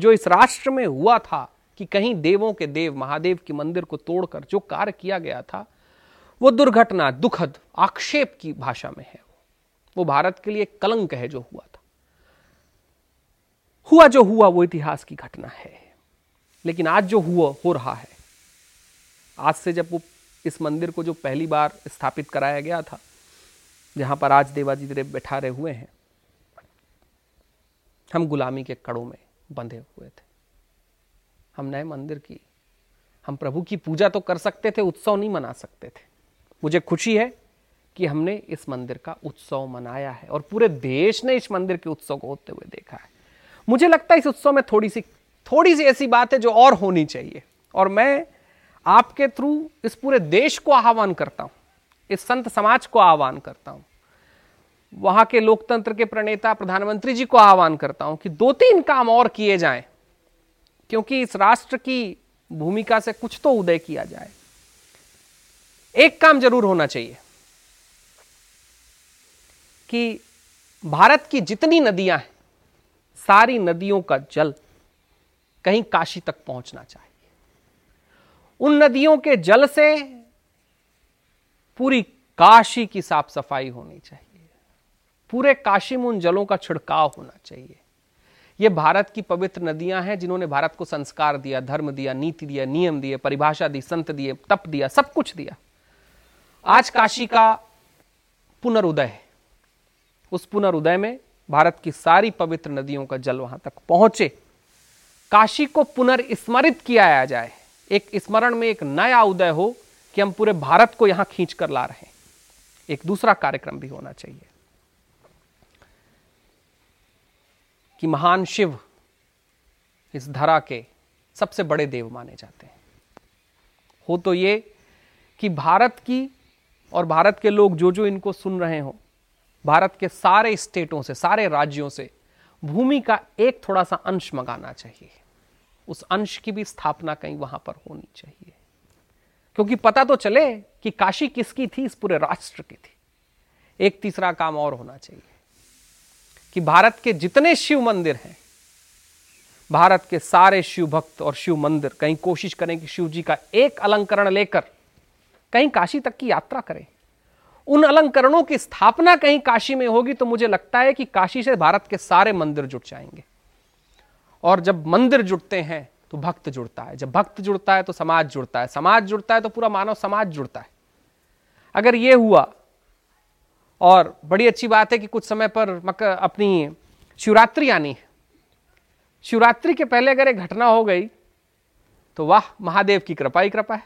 जो इस राष्ट्र में हुआ था कि कहीं देवों के देव, महादेव के मंदिर को तोड़कर जो कार्य किया गया था, वो दुर्घटना, दुखद, आक्षेप की भाषा में है। वो भारत के लिए कलंक है जो हुआ था। हुआ जो हुआ, वो इतिहास की घटना है। लेकिन आज जो हुआ, हो रहा है। आज से जब वो इस मंदिर को जो पहली बार स्थापित कराया गया था, जहाँ पर आज देवाजी देव बैठा रहे हुए हैं, हम गुलामी के कड़ों में बंधे हुए थे। हम नए मंदिर की, हम प्रभु की पूजा तो कर सकते थे, उत्सव नहीं मना सकते थे। मुझे खुशी है कि हमने इस मंदिर का उत्सव मनाया है और पूरे देश ने इस मंदिर के उत्सव को होते हुए देखा है। मुझे लगता है इस उत्सव में थोड़ी सी थोड़ी सी ऐसी बात है जो और होनी चाहिए। और मैं आपके थ्रू इस पूरे देश को आह्वान करता हूँ, इस संत समाज को आह्वान करता हूँ वहाँ के लोकतंत्र के प्रणेता प्रधानमंत्री जी को आह्वान करता हूँ कि दो तीन काम और किए जाएँ, क्योंकि इस राष्ट्र की भूमिका से कुछ तो उदय किया जाए। एक काम ज़रूर होना चाहिए कि भारत की जितनी नदियाँ हैं, सारी नदियों का जल कहीं काशी तक पहुँचना चाहिए। उन नदियों के जल से पूरी काशी की साफ़ सफ़ाई होनी चाहिए। पूरे काशी में उन जलों का छिड़काव होना चाहिए। ये भारत की पवित्र नदियाँ हैं जिन्होंने भारत को संस्कार दिया, धर्म दिया, नीति दिया, नियम दिए, परिभाषा दी, संत दिए, तप दिया, सब कुछ दिया। आज काशी का पुनरुदय है। उस पुनरुदय में भारत की सारी पवित्र नदियों का जल वहाँ तक पहुँचे। काशी को पुनर्स्मरित किया जाए। एक स्मरण में एक नया उदय हो कि हम पूरे भारत को यहाँ खींच कर ला रहे हैं। एक दूसरा कार्यक्रम भी होना चाहिए। कि महान शिव इस धरा के सबसे बड़े देव माने जाते हैं। हो तो ये कि भारत की और भारत के लोग जो जो इनको सुन रहे हो, भारत के सारे स्टेटों से, सारे राज्यों से भूमि का एक थोड़ा सा अंश मंगाना चाहिए। उस अंश की भी स्थापना कहीं वहाँ पर होनी चाहिए। क्योंकि पता तो चले कि काशी किसकी थी, इस पूरे राष्ट्र की थी। एक तीसरा काम और होना चाहिए। कि भारत के जितने शिव मंदिर हैं, भारत के सारे शिव भक्त और शिव मंदिर कहीं कोशिश करें कि शिव जी का एक अलंकरण लेकर कहीं काशी तक की यात्रा करें। उन अलंकरणों की स्थापना कहीं काशी में होगी तो मुझे लगता है कि काशी से भारत के सारे मंदिर जुट जाएँगे। और जब मंदिर जुड़ते हैं तो भक्त जुड़ता है। जब भक्त जुड़ता है तो समाज जुड़ता है। समाज जुड़ता है तो पूरा मानव समाज जुड़ता है। अगर यह हुआ और बड़ी अच्छी बात है कि कुछ समय पर मक अपनी शिवरात्रि आनी है शिवरात्रि के पहले अगर एक घटना हो गई तो वाह, महादेव की कृपा ही कृपा है।